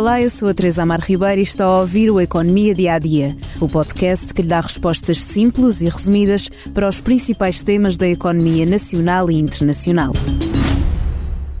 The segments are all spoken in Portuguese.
Olá, eu sou a Teresa Amar Ribeiro e está a ouvir o Economia Dia a Dia, o podcast que lhe dá respostas simples e resumidas para os principais temas da economia nacional e internacional.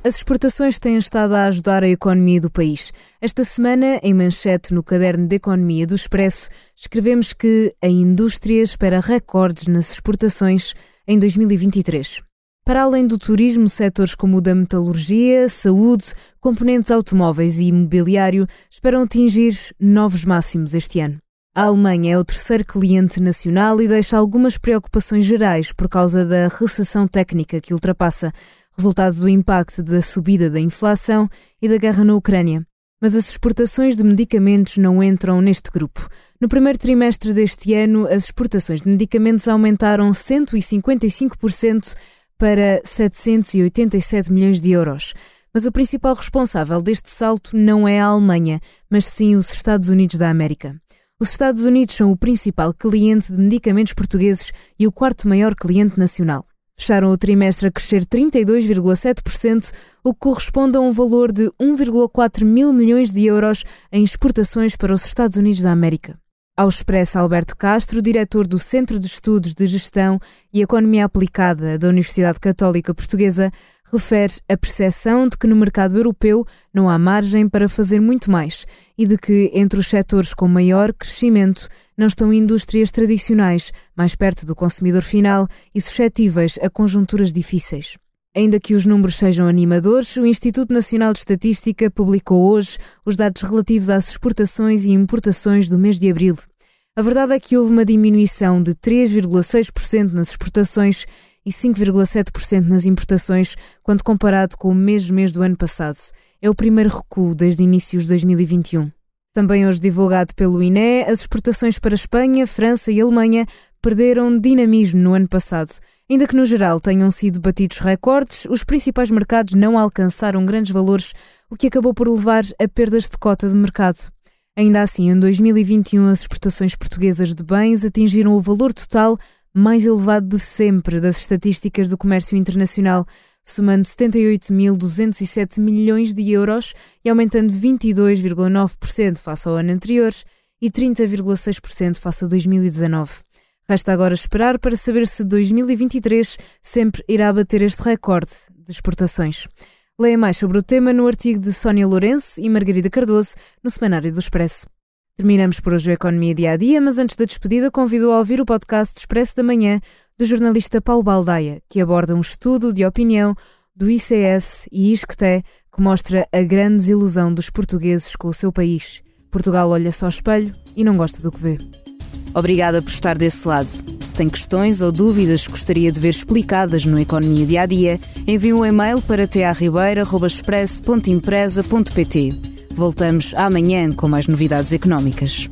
As exportações têm estado a ajudar a economia do país. Esta semana, em manchete no caderno de Economia do Expresso, escrevemos que a indústria espera recordes nas exportações em 2023. Para além do turismo, setores como o da metalurgia, saúde, componentes automóveis e imobiliário esperam atingir novos máximos este ano. A Alemanha é o terceiro cliente nacional e deixa algumas preocupações gerais por causa da recessão técnica que ultrapassa, resultado do impacto da subida da inflação e da guerra na Ucrânia. Mas as exportações de medicamentos não entram neste grupo. No primeiro trimestre deste ano, as exportações de medicamentos aumentaram 155% para 787 milhões de euros. Mas o principal responsável deste salto não é a Alemanha, mas sim os Estados Unidos da América. Os Estados Unidos são o principal cliente de medicamentos portugueses e o quarto maior cliente nacional. Fecharam o trimestre a crescer 32,7%, o que corresponde a um valor de 1,4 mil milhões de euros em exportações para os Estados Unidos da América. Ao expressa Alberto Castro, diretor do Centro de Estudos de Gestão e Economia Aplicada da Universidade Católica Portuguesa, refere a percepção de que no mercado europeu não há margem para fazer muito mais e de que entre os setores com maior crescimento não estão indústrias tradicionais, mais perto do consumidor final e suscetíveis a conjunturas difíceis. Ainda que os números sejam animadores, o Instituto Nacional de Estatística publicou hoje os dados relativos às exportações e importações do mês de abril. A verdade é que houve uma diminuição de 3,6% nas exportações e 5,7% nas importações, quando comparado com o mesmo mês do ano passado. É o primeiro recuo desde inícios de 2021. Também hoje divulgado pelo INE, as exportações para Espanha, França e Alemanha perderam dinamismo no ano passado. Ainda que no geral tenham sido batidos recordes, os principais mercados não alcançaram grandes valores, o que acabou por levar a perdas de cota de mercado. Ainda assim, em 2021, as exportações portuguesas de bens atingiram o valor total mais elevado de sempre das estatísticas do comércio internacional, somando 78.207 milhões de euros e aumentando 22,9% face ao ano anterior e 30,6% face a 2019. Resta agora esperar para saber se 2023 sempre irá bater este recorde de exportações. Leia mais sobre o tema no artigo de Sónia Lourenço e Margarida Cardoso no Semanário do Expresso. Terminamos por hoje a Economia Dia a Dia, mas antes da despedida convido a ouvir o podcast Expresso da Manhã do jornalista Paulo Baldaia, que aborda um estudo de opinião do ICS e ISCTE que mostra a grande desilusão dos portugueses com o seu país. Portugal olha-se ao espelho e não gosta do que vê. Obrigada por estar desse lado. Se tem questões ou dúvidas que gostaria de ver explicadas no Economia Dia a Dia, envie um e-mail para tearribeira.express.empresa.pt. Voltamos amanhã com mais novidades económicas.